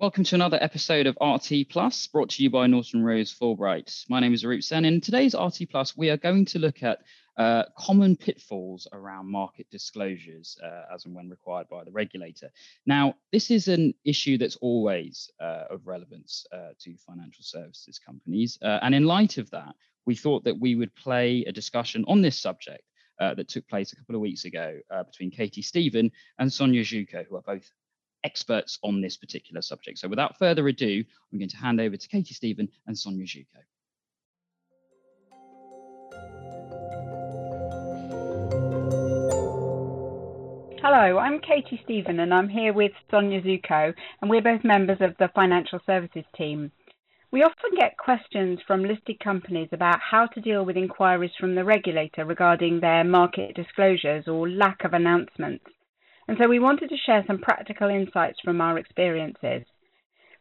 Welcome to another episode of RT Plus, brought to you by Norton Rose Fulbright. My name is Arup Sen. In today's RT Plus, we are going to look at uh, common pitfalls around market disclosures uh, as and when required by the regulator. Now, this is an issue that's always uh, of relevance uh, to financial services companies. Uh, and in light of that, we thought that we would play a discussion on this subject uh, that took place a couple of weeks ago between Katie Stephen and Sonia Zhuko, who are both experts on this particular subject. So without further ado, I'm going to hand over to Katie Stephen and Sonia Zhuko. Hello, I'm Katie Stephen and I'm here with Sonia Zuko and we're both members of the financial services team. We often get questions from listed companies about how to deal with inquiries from the regulator regarding their market disclosures or lack of announcements. And so we wanted to share some practical insights from our experiences.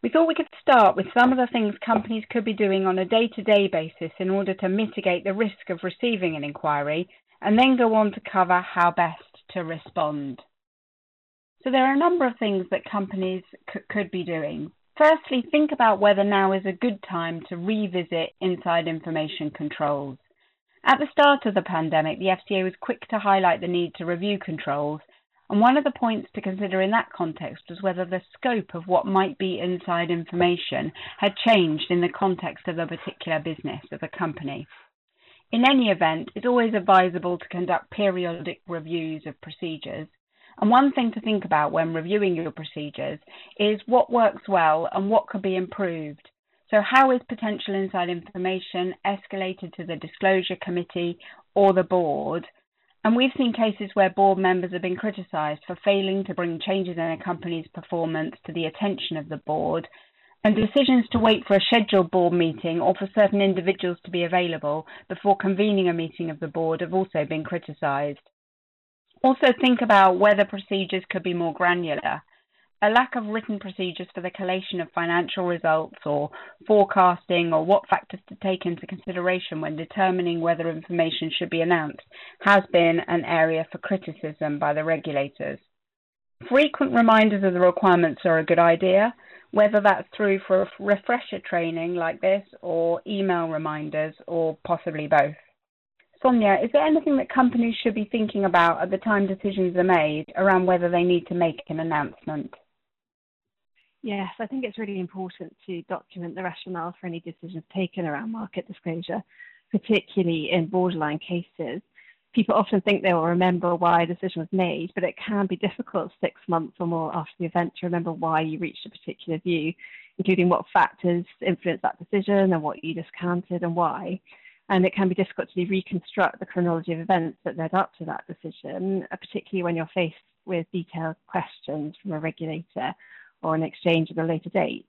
We thought we could start with some of the things companies could be doing on a day to day basis in order to mitigate the risk of receiving an inquiry, and then go on to cover how best to respond. So, there are a number of things that companies c- could be doing. Firstly, think about whether now is a good time to revisit inside information controls. At the start of the pandemic, the FCA was quick to highlight the need to review controls and one of the points to consider in that context was whether the scope of what might be inside information had changed in the context of a particular business of a company. In any event, it's always advisable to conduct periodic reviews of procedures. And one thing to think about when reviewing your procedures is what works well and what could be improved. So, how is potential inside information escalated to the disclosure committee or the board? And we've seen cases where board members have been criticised for failing to bring changes in a company's performance to the attention of the board, and decisions to wait for a scheduled board meeting or for certain individuals to be available before convening a meeting of the board have also been criticised. Also, think about whether procedures could be more granular a lack of written procedures for the collation of financial results or forecasting or what factors to take into consideration when determining whether information should be announced has been an area for criticism by the regulators. Frequent reminders of the requirements are a good idea, whether that's through for refresher training like this or email reminders or possibly both. Sonia, is there anything that companies should be thinking about at the time decisions are made around whether they need to make an announcement? Yes, I think it's really important to document the rationale for any decisions taken around market disclosure, particularly in borderline cases. People often think they will remember why a decision was made, but it can be difficult six months or more after the event to remember why you reached a particular view, including what factors influenced that decision and what you discounted and why. And it can be difficult to reconstruct the chronology of events that led up to that decision, particularly when you're faced with detailed questions from a regulator or an exchange at a later date.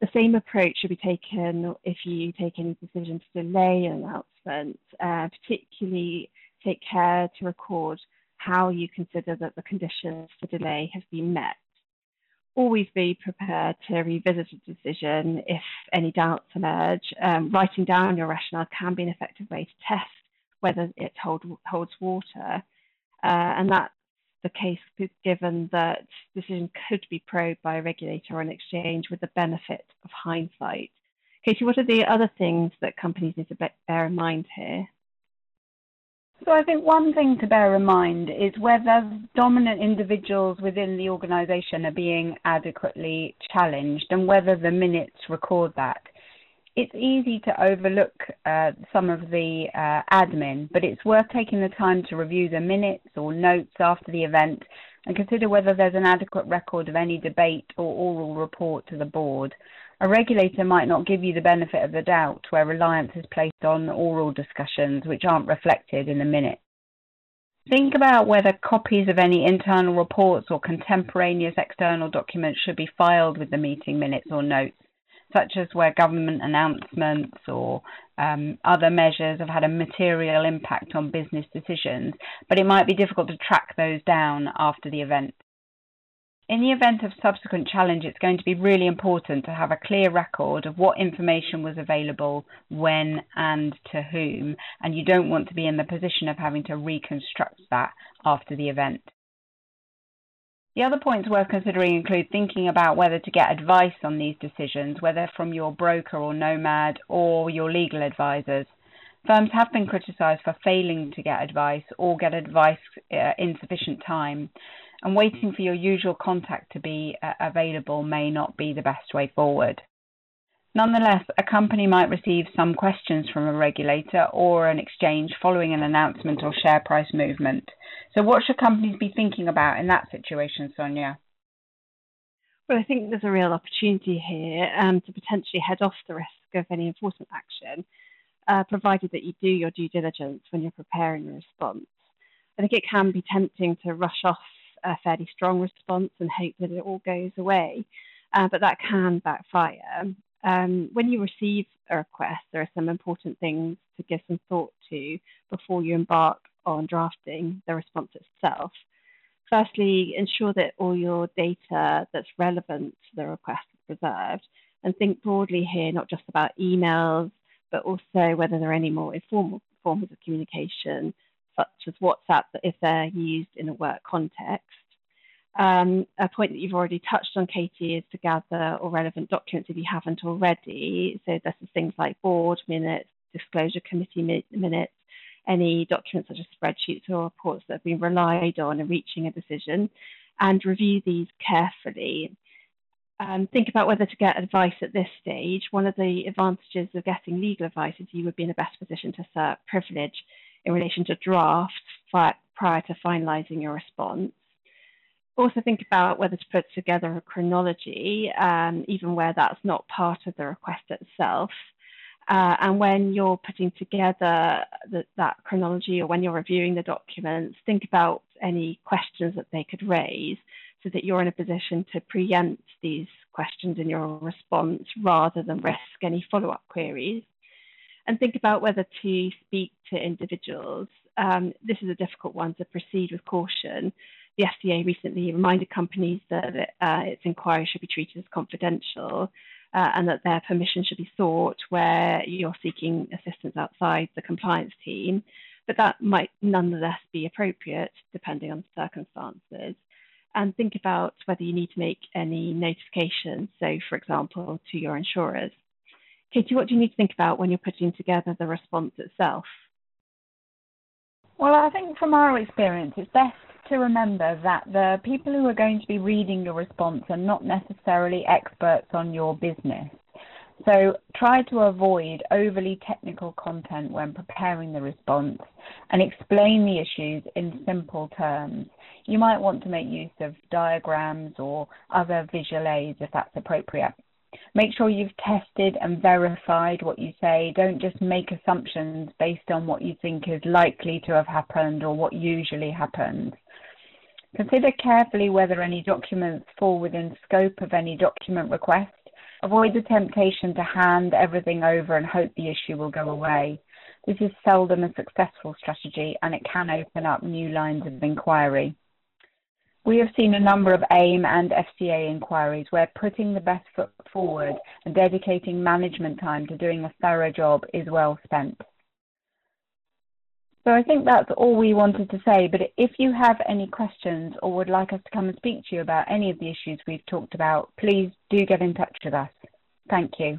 The same approach should be taken if you take any decision to delay an announcement, uh, particularly take care to record how you consider that the conditions for delay have been met. Always be prepared to revisit a decision if any doubts emerge. Um, writing down your rationale can be an effective way to test whether it hold, holds water. Uh, and that the case given that decision could be probed by a regulator or an exchange with the benefit of hindsight. Katie, what are the other things that companies need to bear in mind here? So I think one thing to bear in mind is whether dominant individuals within the organisation are being adequately challenged and whether the minutes record that it's easy to overlook uh, some of the uh, admin, but it's worth taking the time to review the minutes or notes after the event and consider whether there's an adequate record of any debate or oral report to the board. A regulator might not give you the benefit of the doubt where reliance is placed on oral discussions which aren't reflected in the minutes. Think about whether copies of any internal reports or contemporaneous external documents should be filed with the meeting minutes or notes such as where government announcements or um, other measures have had a material impact on business decisions, but it might be difficult to track those down after the event. In the event of subsequent challenge, it's going to be really important to have a clear record of what information was available, when, and to whom, and you don't want to be in the position of having to reconstruct that after the event. The other points worth considering include thinking about whether to get advice on these decisions, whether from your broker or nomad or your legal advisors. Firms have been criticised for failing to get advice or get advice uh, in sufficient time, and waiting for your usual contact to be uh, available may not be the best way forward. Nonetheless, a company might receive some questions from a regulator or an exchange following an announcement or share price movement. So, what should companies be thinking about in that situation, Sonia? Well, I think there's a real opportunity here um, to potentially head off the risk of any enforcement action, uh, provided that you do your due diligence when you're preparing a response. I think it can be tempting to rush off a fairly strong response and hope that it all goes away, uh, but that can backfire. Um, when you receive a request, there are some important things to give some thought to before you embark on drafting the response itself. Firstly, ensure that all your data that's relevant to the request is preserved, and think broadly here not just about emails, but also whether there are any more informal forms of communication, such as WhatsApp, if they're used in a work context. Um, a point that you've already touched on, Katie, is to gather all relevant documents if you haven't already. So this is things like board minutes, disclosure committee minutes, any documents such as spreadsheets or reports that have been relied on in reaching a decision, and review these carefully. Um, think about whether to get advice at this stage. One of the advantages of getting legal advice is you would be in the best position to assert privilege in relation to drafts prior to finalising your response also think about whether to put together a chronology, um, even where that's not part of the request itself. Uh, and when you're putting together the, that chronology or when you're reviewing the documents, think about any questions that they could raise so that you're in a position to preempt these questions in your response rather than risk any follow up queries. And think about whether to speak to individuals. Um, this is a difficult one to proceed with caution the FCA recently reminded companies that uh, its inquiry should be treated as confidential uh, and that their permission should be sought where you're seeking assistance outside the compliance team. But that might nonetheless be appropriate depending on circumstances. And think about whether you need to make any notifications, so for example, to your insurers. Katie, what do you need to think about when you're putting together the response itself? Well, I think from our experience, it's best to remember that the people who are going to be reading your response are not necessarily experts on your business. So try to avoid overly technical content when preparing the response and explain the issues in simple terms. You might want to make use of diagrams or other visual aids if that's appropriate. Make sure you've tested and verified what you say. Don't just make assumptions based on what you think is likely to have happened or what usually happens. Consider carefully whether any documents fall within scope of any document request. Avoid the temptation to hand everything over and hope the issue will go away. This is seldom a successful strategy and it can open up new lines of inquiry. We have seen a number of AIM and FCA inquiries where putting the best foot forward and dedicating management time to doing a thorough job is well spent. So I think that's all we wanted to say. But if you have any questions or would like us to come and speak to you about any of the issues we've talked about, please do get in touch with us. Thank you.